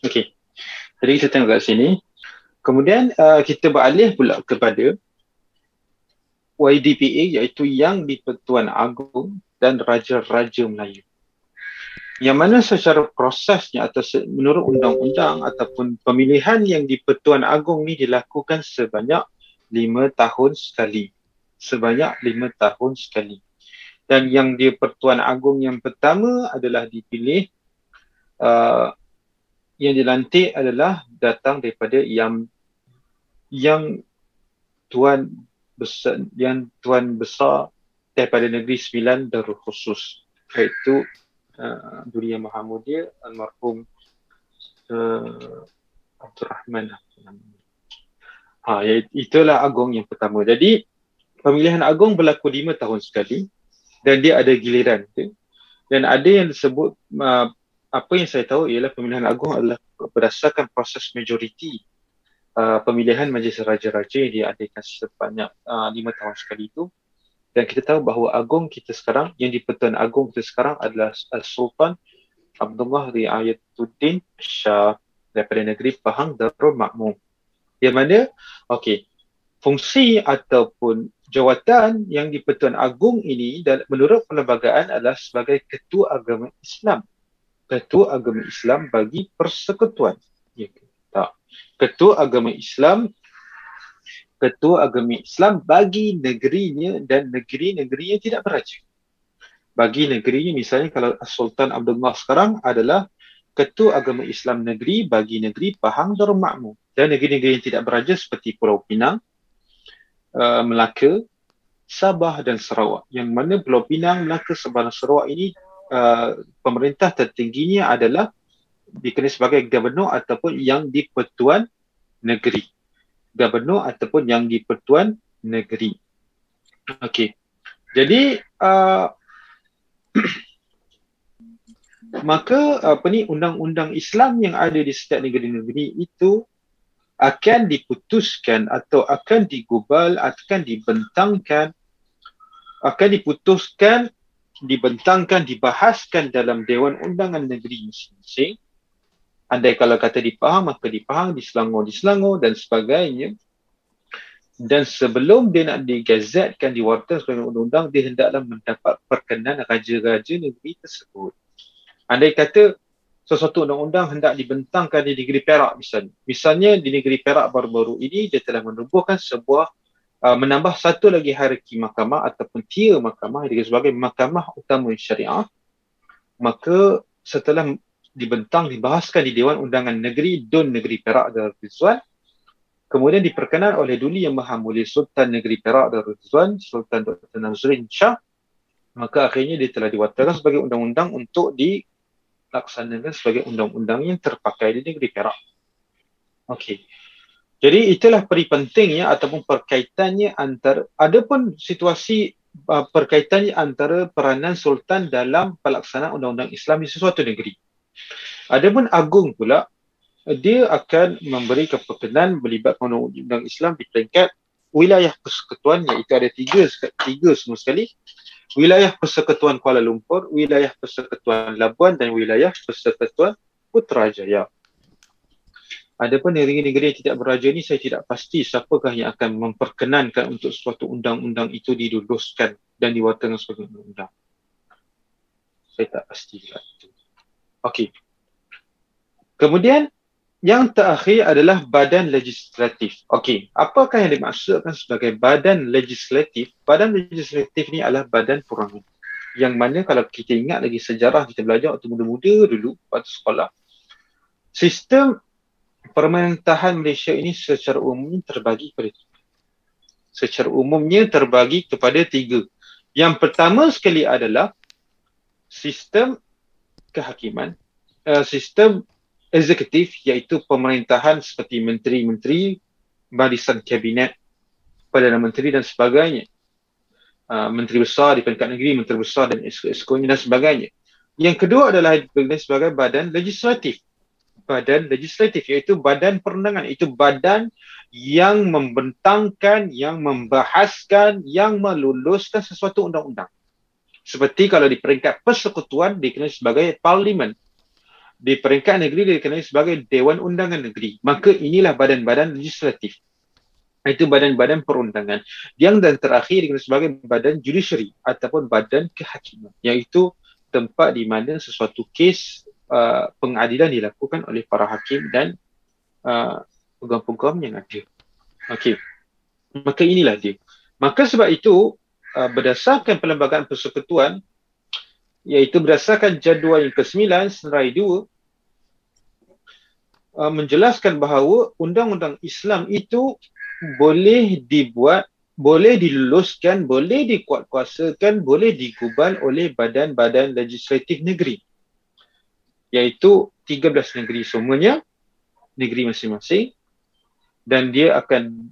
Okey. Jadi kita tengok kat sini. Kemudian uh, kita beralih pula kepada YDPA iaitu Yang di-Pertuan Agong dan Raja-Raja Melayu. Yang mana secara prosesnya atau menurut undang-undang ataupun pemilihan yang di-Pertuan Agong ni dilakukan sebanyak lima tahun sekali. Sebanyak lima tahun sekali. Dan yang di-Pertuan Agong yang pertama adalah dipilih uh, yang dilantik adalah datang daripada yang yang tuan besar yang tuan besar daripada negeri sembilan Darul Khusus iaitu uh, Duri Yang Maha Mulia almarhum uh, Abdul Rahman ha, itulah agung yang pertama. Jadi pemilihan agung berlaku lima tahun sekali dan dia ada giliran dan ada yang disebut uh, apa yang saya tahu ialah pemilihan agung adalah berdasarkan proses majoriti Uh, pemilihan majlis raja-raja yang diadakan sebanyak uh, lima tahun sekali itu. Dan kita tahu bahawa agung kita sekarang yang di-Pertuan Agung kita sekarang adalah Sultan Abdullah Riayatuddin Shah daripada negeri Pahang Darul Makmum. Yang mana okey fungsi ataupun jawatan yang di-Pertuan Agung ini dan menurut perlembagaan adalah sebagai ketua agama Islam ketua agama Islam bagi persekutuan ya tak ketua agama Islam ketua agama Islam bagi negerinya dan negeri-negeri yang tidak beraja. Bagi negerinya misalnya kalau Sultan Abdullah sekarang adalah ketua agama Islam negeri bagi negeri Pahang Makmur dan negeri-negeri yang tidak beraja seperti Pulau Pinang, uh, Melaka, Sabah dan Sarawak. Yang mana Pulau Pinang, Melaka, Sabah dan Sarawak ini uh, pemerintah tertingginya adalah dikenali sebagai gubernur ataupun yang di Pertuan Negeri. Gubernur ataupun yang di Pertuan Negeri. Okey. Jadi uh, maka apa ni undang-undang Islam yang ada di setiap negeri-negeri itu akan diputuskan atau akan digubal akan dibentangkan akan diputuskan dibentangkan dibahaskan dalam Dewan Undangan Negeri masing-masing. Andai kalau kata di Pahang maka di Pahang, di Selangor, di Selangor dan sebagainya. Dan sebelum dia nak digazetkan di warta sebagai undang-undang dia hendaklah mendapat perkenan raja-raja negeri tersebut. Andai kata sesuatu undang-undang hendak dibentangkan di negeri Perak misalnya. Misalnya di negeri Perak baru-baru ini dia telah menubuhkan sebuah uh, menambah satu lagi hierarki mahkamah ataupun tier mahkamah yang sebagai mahkamah utama syariah maka setelah dibentang, dibahaskan di Dewan Undangan Negeri Dun Negeri Perak Darul Rizwan. Kemudian diperkenan oleh Duli Yang Maha Mulia Sultan Negeri Perak Darul Rizwan, Sultan Dr. Nazrin Shah. Maka akhirnya dia telah diwatakan sebagai undang-undang untuk dilaksanakan sebagai undang-undang yang terpakai di Negeri Perak. Okey. Jadi itulah peri pentingnya ataupun perkaitannya antara adapun situasi uh, perkaitannya antara peranan sultan dalam pelaksanaan undang-undang Islam di sesuatu negeri. Adapun agung pula dia akan memberi keperkenan melibatkan undang-undang Islam di peringkat wilayah persekutuan iaitu ada tiga, tiga semua sekali wilayah persekutuan Kuala Lumpur, wilayah persekutuan Labuan dan wilayah persekutuan Putrajaya. Adapun negeri-negeri yang tidak beraja ini saya tidak pasti siapakah yang akan memperkenankan untuk suatu undang-undang itu diluluskan dan diwatakan sebagai undang-undang. Saya tak pasti juga. Okey. Kemudian yang terakhir adalah badan legislatif. Okey, apakah yang dimaksudkan sebagai badan legislatif? Badan legislatif ni adalah badan perangan. Yang mana kalau kita ingat lagi sejarah kita belajar waktu muda-muda dulu waktu sekolah, sistem pemerintahan Malaysia ini secara umumnya terbagi kepada tiga. Secara umumnya terbagi kepada tiga. Yang pertama sekali adalah sistem kehakiman, uh, sistem eksekutif iaitu pemerintahan seperti menteri-menteri, barisan kabinet, Perdana Menteri dan sebagainya. Uh, menteri besar di peringkat negeri, menteri besar dan esko-eskonya dan sebagainya. Yang kedua adalah sebagai badan legislatif. Badan legislatif iaitu badan perundangan. Itu badan yang membentangkan, yang membahaskan, yang meluluskan sesuatu undang-undang. Seperti kalau di peringkat persekutuan dikenal sebagai parlimen. di peringkat negeri dikenali sebagai Dewan Undangan Negeri. Maka inilah badan-badan legislatif. Itu badan-badan perundangan. Yang dan terakhir dikenali sebagai badan judiciary ataupun badan kehakiman. Iaitu tempat di mana sesuatu kes uh, pengadilan dilakukan oleh para hakim dan uh, peguam-peguam yang ada. Okey. Maka inilah dia. Maka sebab itu uh, berdasarkan perlembagaan persekutuan iaitu berdasarkan jadual yang ke-9 senarai 2 uh, menjelaskan bahawa undang-undang Islam itu boleh dibuat boleh diluluskan, boleh dikuatkuasakan, boleh digubal oleh badan-badan legislatif negeri. Iaitu 13 negeri semuanya, negeri masing-masing dan dia akan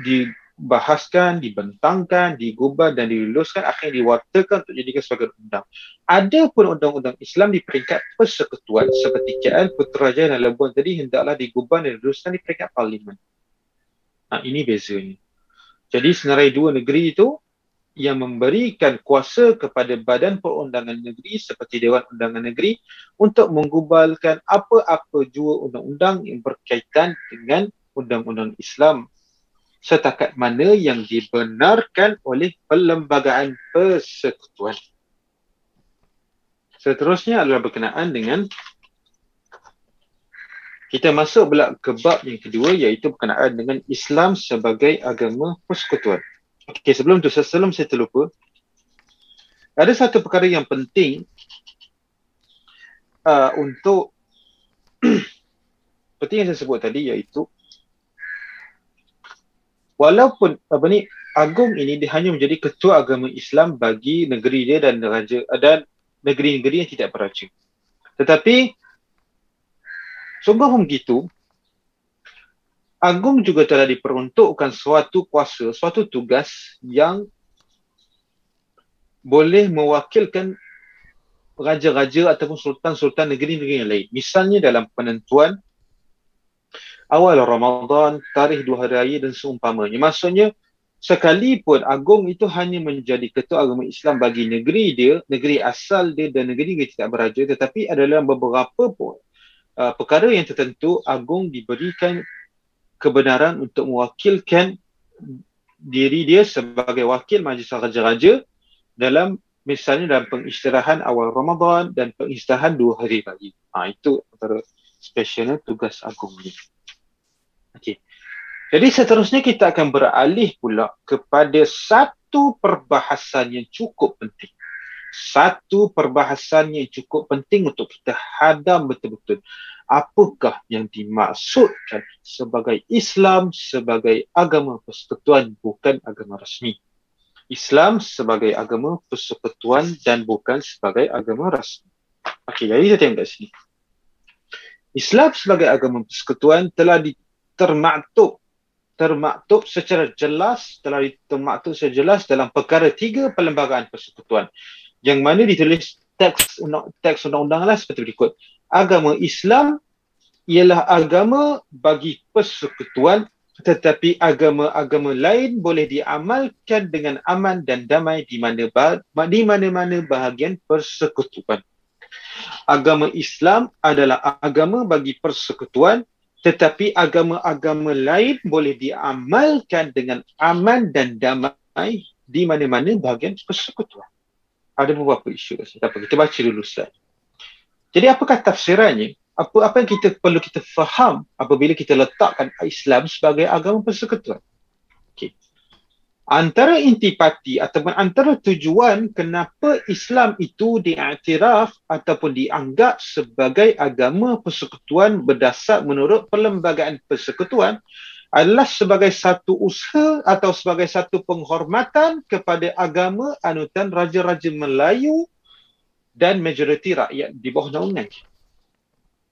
di dibahaskan, dibentangkan, digubah dan diluluskan akhirnya diwartakan untuk jadikan sebagai undang. Ada pun undang-undang Islam di peringkat persekutuan seperti KL, Putrajaya dan Labuan tadi hendaklah digubah dan diluluskan di peringkat parlimen. Ha, ini bezanya. Jadi senarai dua negeri itu yang memberikan kuasa kepada badan perundangan negeri seperti Dewan Undangan Negeri untuk menggubalkan apa-apa jua undang-undang yang berkaitan dengan undang-undang Islam setakat mana yang dibenarkan oleh perlembagaan persekutuan. Seterusnya adalah berkenaan dengan kita masuk pula ke bab yang kedua iaitu berkenaan dengan Islam sebagai agama persekutuan. Okey, sebelum tu sebelum saya terlupa ada satu perkara yang penting uh, untuk seperti yang saya sebut tadi iaitu walaupun apa ni agung ini dia hanya menjadi ketua agama Islam bagi negeri dia dan raja dan negeri-negeri yang tidak beraja. Tetapi sungguh begitu agung juga telah diperuntukkan suatu kuasa, suatu tugas yang boleh mewakilkan raja-raja ataupun sultan-sultan negeri-negeri yang lain. Misalnya dalam penentuan awal Ramadan, tarikh dua hari raya dan seumpamanya. Maksudnya, sekalipun Agung itu hanya menjadi ketua agama Islam bagi negeri dia, negeri asal dia dan negeri dia tidak beraja, tetapi adalah beberapa pun uh, perkara yang tertentu Agung diberikan kebenaran untuk mewakilkan diri dia sebagai wakil majlis raja-raja dalam misalnya dalam pengistirahan awal Ramadan dan pengistirahan dua hari raya. Ha, itu antara specialnya tugas Agung ini. Okey. Jadi seterusnya kita akan beralih pula kepada satu perbahasan yang cukup penting. Satu perbahasan yang cukup penting untuk kita hadam betul-betul. Apakah yang dimaksudkan sebagai Islam sebagai agama persekutuan bukan agama rasmi. Islam sebagai agama persekutuan dan bukan sebagai agama rasmi. Okey, jadi kita tengok kat sini. Islam sebagai agama persekutuan telah di, termaktub secara jelas telah termaktub secara jelas dalam perkara tiga perlembagaan persekutuan yang mana ditulis teks teks undang-undang lah seperti berikut agama Islam ialah agama bagi persekutuan tetapi agama-agama lain boleh diamalkan dengan aman dan damai di mana di mana-mana bahagian persekutuan agama Islam adalah agama bagi persekutuan tetapi agama-agama lain boleh diamalkan dengan aman dan damai di mana-mana bahagian persekutuan. Ada beberapa isu. Tak apa, kita baca dulu Ustaz. Jadi apakah tafsirannya? Apa apa yang kita perlu kita faham apabila kita letakkan Islam sebagai agama persekutuan? antara intipati ataupun antara tujuan kenapa Islam itu diiktiraf ataupun dianggap sebagai agama persekutuan berdasar menurut perlembagaan persekutuan adalah sebagai satu usaha atau sebagai satu penghormatan kepada agama anutan raja-raja Melayu dan majoriti rakyat di bawah naungan.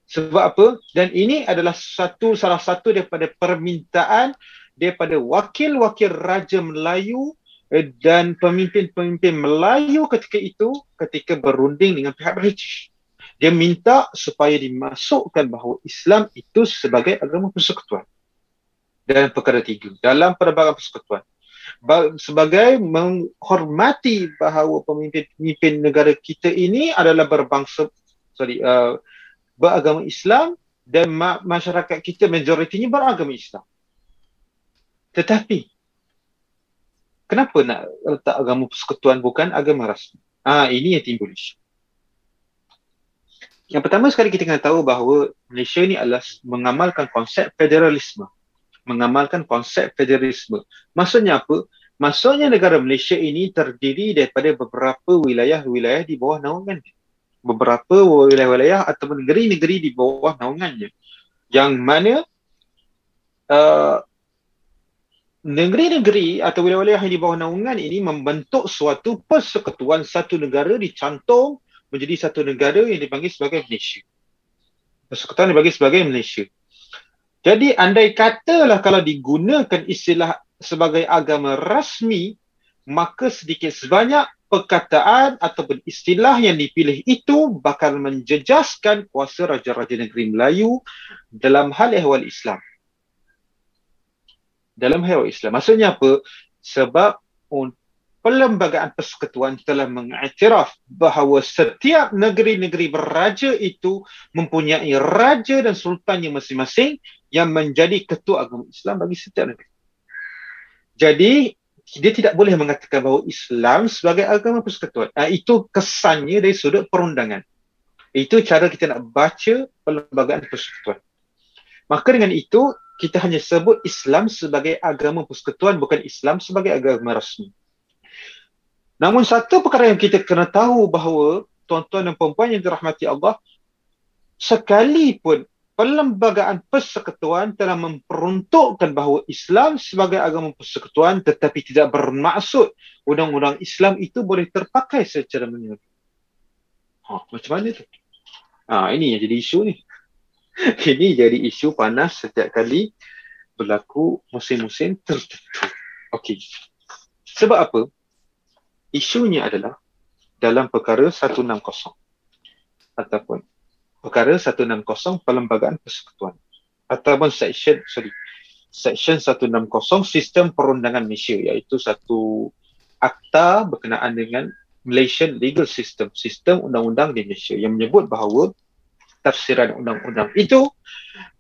Sebab apa? Dan ini adalah satu salah satu daripada permintaan daripada wakil-wakil Raja Melayu eh, dan pemimpin-pemimpin Melayu ketika itu ketika berunding dengan pihak British. Dia minta supaya dimasukkan bahawa Islam itu sebagai agama persekutuan. Dalam perkara tiga. Dalam perlembagaan persekutuan. Sebagai menghormati bahawa pemimpin-pemimpin negara kita ini adalah berbangsa sorry, uh, beragama Islam dan ma- masyarakat kita majoritinya beragama Islam. Tetapi kenapa nak letak agama persekutuan bukan agama rasmi? Ah ini yang timbul isu. Yang pertama sekali kita kena tahu bahawa Malaysia ni adalah mengamalkan konsep federalisme. Mengamalkan konsep federalisme. Maksudnya apa? Maksudnya negara Malaysia ini terdiri daripada beberapa wilayah-wilayah di bawah naungan beberapa wilayah-wilayah atau negeri-negeri di bawah naungannya yang mana uh, negeri-negeri atau wilayah-wilayah yang di bawah naungan ini membentuk suatu persekutuan satu negara dicantum menjadi satu negara yang dipanggil sebagai Malaysia. Persekutuan dipanggil sebagai Malaysia. Jadi andai katalah kalau digunakan istilah sebagai agama rasmi, maka sedikit sebanyak perkataan ataupun istilah yang dipilih itu bakal menjejaskan kuasa Raja-Raja Negeri Melayu dalam hal ehwal Islam. Dalam hal Islam. Maksudnya apa? Sebab Perlembagaan Persekutuan telah mengiktiraf bahawa setiap negeri-negeri beraja itu mempunyai raja dan sultannya masing-masing yang menjadi ketua agama Islam bagi setiap negeri. Jadi dia tidak boleh mengatakan bahawa Islam sebagai agama persekutuan. Nah, itu kesannya dari sudut perundangan. Itu cara kita nak baca perlembagaan persekutuan. Maka dengan itu, kita hanya sebut Islam sebagai agama persekutuan, bukan Islam sebagai agama rasmi. Namun satu perkara yang kita kena tahu bahawa tuan-tuan dan puan yang dirahmati Allah, sekalipun perlembagaan persekutuan telah memperuntukkan bahawa Islam sebagai agama persekutuan tetapi tidak bermaksud undang-undang Islam itu boleh terpakai secara menyeluruh. Ha, macam mana tu? Ha, ini yang jadi isu ni. ini jadi isu panas setiap kali berlaku musim-musim tertentu. Okey. Sebab apa? Isunya adalah dalam perkara 160 ataupun perkara 160 perlembagaan persekutuan. Ataupun section sorry section 160 sistem perundangan Malaysia iaitu satu akta berkenaan dengan Malaysian legal system sistem undang-undang di Malaysia yang menyebut bahawa tafsiran undang-undang itu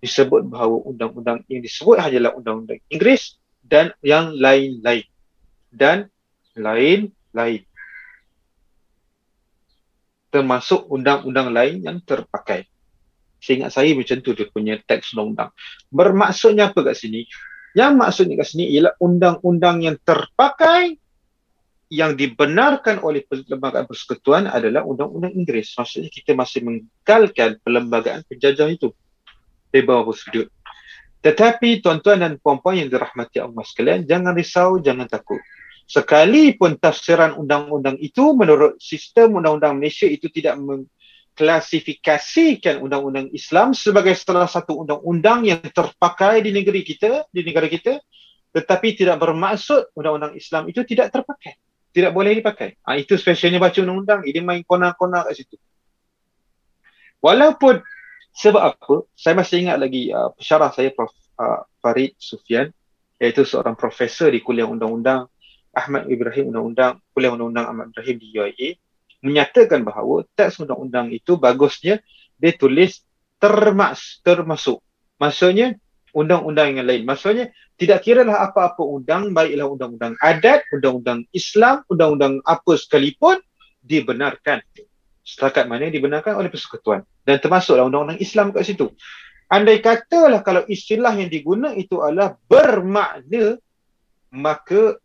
disebut bahawa undang-undang yang disebut hanyalah undang-undang Inggeris dan yang lain-lain. Dan lain-lain termasuk undang-undang lain yang terpakai. Seingat saya macam tu dia punya teks undang-undang. Bermaksudnya apa kat sini? Yang maksudnya kat sini ialah undang-undang yang terpakai yang dibenarkan oleh perlembagaan persekutuan adalah undang-undang Inggeris. Maksudnya kita masih menggalkan perlembagaan penjajah itu di bawah prosedur. Tetapi tuan-tuan dan puan-puan yang dirahmati Allah sekalian, jangan risau, jangan takut sekalipun tafsiran undang-undang itu menurut sistem undang-undang Malaysia itu tidak mengklasifikasikan undang-undang Islam sebagai salah satu undang-undang yang terpakai di negeri kita, di negara kita, tetapi tidak bermaksud undang-undang Islam itu tidak terpakai. Tidak boleh dipakai. Ha, itu spesialnya baca undang-undang. Dia main kona-kona kat situ. Walaupun sebab apa, saya masih ingat lagi uh, pensyarah saya Prof. Uh, Farid Sufian, iaitu seorang profesor di kuliah undang-undang Ahmad Ibrahim Undang-Undang, Kuliah Undang-Undang Ahmad Ibrahim di UIA menyatakan bahawa teks undang-undang itu bagusnya dia tulis termas, termasuk. Maksudnya undang-undang yang lain. Maksudnya tidak kira lah apa-apa undang, baiklah undang-undang adat, undang-undang Islam, undang-undang apa sekalipun dibenarkan. Setakat mana dibenarkan oleh persekutuan. Dan termasuklah undang-undang Islam kat situ. Andai katalah kalau istilah yang diguna itu adalah bermakna maka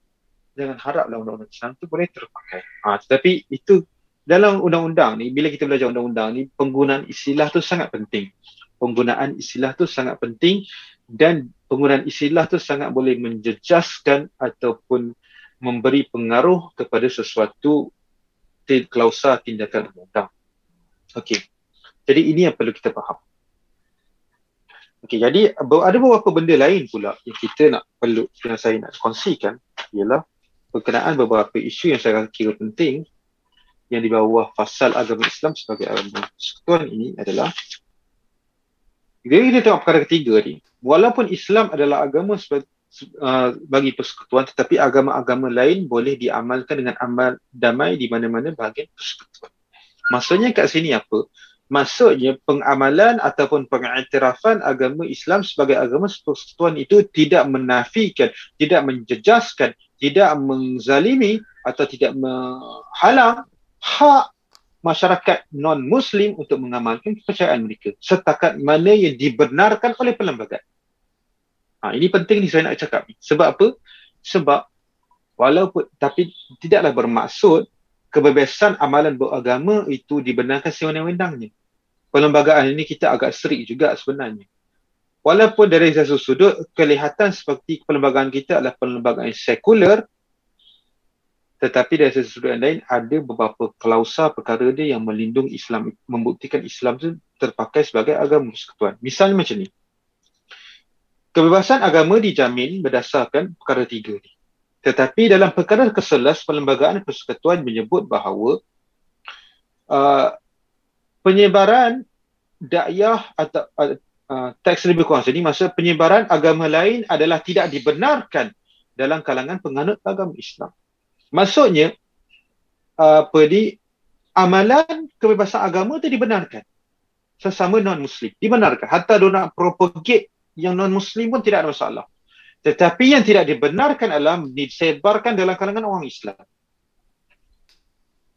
jangan haraplah undang-undang Islam tu boleh terpakai. Ha, tetapi itu dalam undang-undang ni, bila kita belajar undang-undang ni, penggunaan istilah tu sangat penting. Penggunaan istilah tu sangat penting dan penggunaan istilah tu sangat boleh menjejaskan ataupun memberi pengaruh kepada sesuatu klausa tindakan undang-undang. Okey. Jadi ini yang perlu kita faham. Okey, jadi ada beberapa benda lain pula yang kita nak perlu yang saya nak kongsikan ialah berkenaan beberapa isu yang saya kira penting yang di bawah fasal agama Islam sebagai agama persekutuan ini adalah jadi kita tengok perkara ketiga ni walaupun Islam adalah agama sebagai, uh, bagi persekutuan tetapi agama-agama lain boleh diamalkan dengan amal damai di mana-mana bahagian persekutuan. Maksudnya kat sini apa? Maksudnya pengamalan ataupun pengiktirafan agama Islam sebagai agama persekutuan itu tidak menafikan, tidak menjejaskan, tidak menzalimi atau tidak menghalang hak masyarakat non-Muslim untuk mengamalkan kepercayaan mereka setakat mana yang dibenarkan oleh perlembagaan. Ha, ini penting ni saya nak cakap. Sebab apa? Sebab walaupun tapi tidaklah bermaksud kebebasan amalan beragama itu dibenarkan sewenang-wenangnya. Perlembagaan ini kita agak serik juga sebenarnya. Walaupun dari satu sudut kelihatan seperti perlembagaan kita adalah perlembagaan sekular, tetapi dari sisi sudut yang lain ada beberapa klausa perkara dia yang melindungi Islam membuktikan Islam itu terpakai sebagai agama persekutuan. Misalnya macam ni. Kebebasan agama dijamin berdasarkan perkara tiga ni. Tetapi dalam perkara ke-11 perlembagaan persekutuan menyebut bahawa uh, penyebaran dakwah atau uh, teks lebih kurang. Sini masa penyebaran agama lain adalah tidak dibenarkan dalam kalangan penganut agama Islam. Maksudnya apa di amalan kebebasan agama itu dibenarkan. Sesama non-muslim dibenarkan. Hatta dia nak propagate yang non-muslim pun tidak ada masalah. Tetapi yang tidak dibenarkan adalah disebarkan dalam kalangan orang Islam.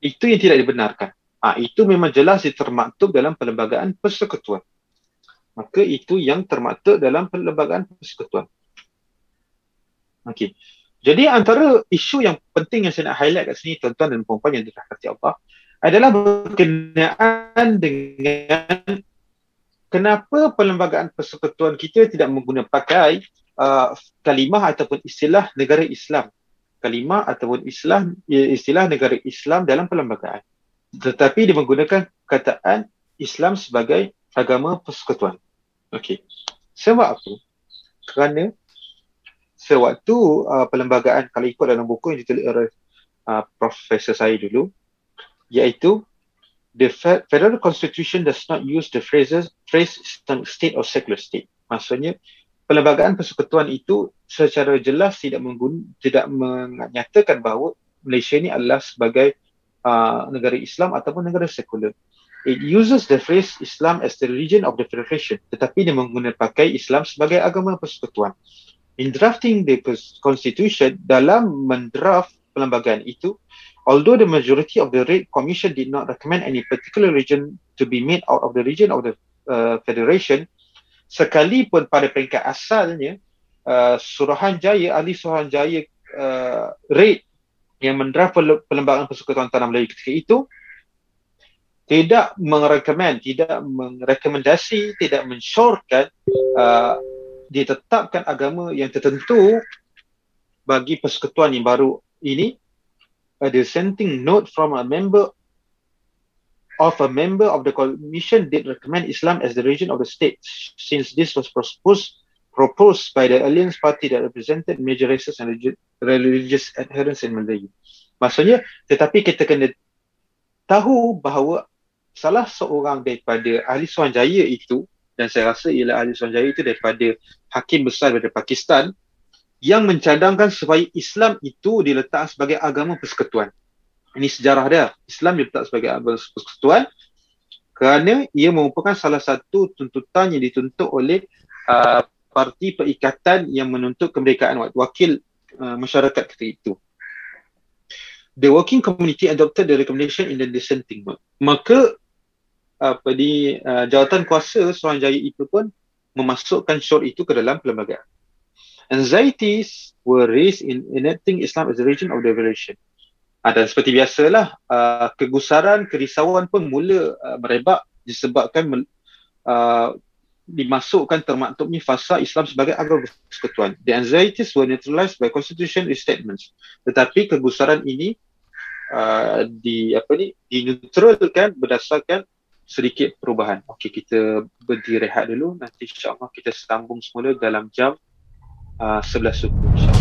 Itu yang tidak dibenarkan. Ha, itu memang jelas termaktub dalam perlembagaan persekutuan maka itu yang termaktub dalam perlembagaan persekutuan okey jadi antara isu yang penting yang saya nak highlight kat sini tuan-tuan dan puan-puan yang dirahmati Allah adalah berkenaan dengan kenapa perlembagaan persekutuan kita tidak menggunakan pakai uh, kalimah ataupun istilah negara Islam. Kalimah ataupun istilah istilah negara Islam dalam perlembagaan. Tetapi dia menggunakan kataan Islam sebagai agama persekutuan. Okey. Sebab apa? Kerana sewaktu uh, perlembagaan kalau ikut dalam buku yang ditulis oleh uh, profesor saya dulu iaitu the federal constitution does not use the phrases phrase state or secular state maksudnya perlembagaan persekutuan itu secara jelas tidak menggun tidak menyatakan bahawa Malaysia ini adalah sebagai uh, negara Islam ataupun negara sekular it uses the phrase Islam as the religion of the federation tetapi dia menggunakan Islam sebagai agama persekutuan. In drafting the constitution dalam mendraft perlembagaan itu although the majority of the rate commission did not recommend any particular region to be made out of the region of the uh, federation sekalipun pada peringkat asalnya uh, Suruhanjaya ahli Suruhanjaya uh, rate yang mendraft perlembagaan persekutuan tanah Melayu ketika itu tidak merekomend, tidak merekomendasi, tidak mensyorkan uh, ditetapkan agama yang tertentu bagi persekutuan yang baru ini a dissenting note from a member of a member of the commission did recommend Islam as the region of the state since this was proposed proposed by the Alliance Party that represented major races and religious adherents in Melayu. Maksudnya, tetapi kita kena tahu bahawa salah seorang daripada ahli Suanjaya itu dan saya rasa ialah ahli Suanjaya itu daripada hakim besar daripada Pakistan yang mencadangkan supaya Islam itu diletak sebagai agama persekutuan. Ini sejarah dia. Islam diletak sebagai agama persekutuan kerana ia merupakan salah satu tuntutan yang dituntut oleh uh, parti perikatan yang menuntut kemerdekaan wakil uh, masyarakat ketika itu. The working community adopted the recommendation in the dissenting mode. Maka apa di uh, jawatan kuasa Suruhanjaya itu pun memasukkan syur itu ke dalam perlembagaan. Anxieties were raised in enacting Islam as a region of devolution. Uh, dan seperti biasalah, uh, kegusaran, kerisauan pun mula uh, merebak disebabkan uh, dimasukkan termaktubnya fasa Islam sebagai agama persekutuan. The anxieties were neutralized by constitution statements. Tetapi kegusaran ini uh, di apa ni dineutralkan berdasarkan sedikit perubahan. Okey, kita berhenti rehat dulu. Nanti insyaAllah kita sambung semula dalam jam uh, 11 suku.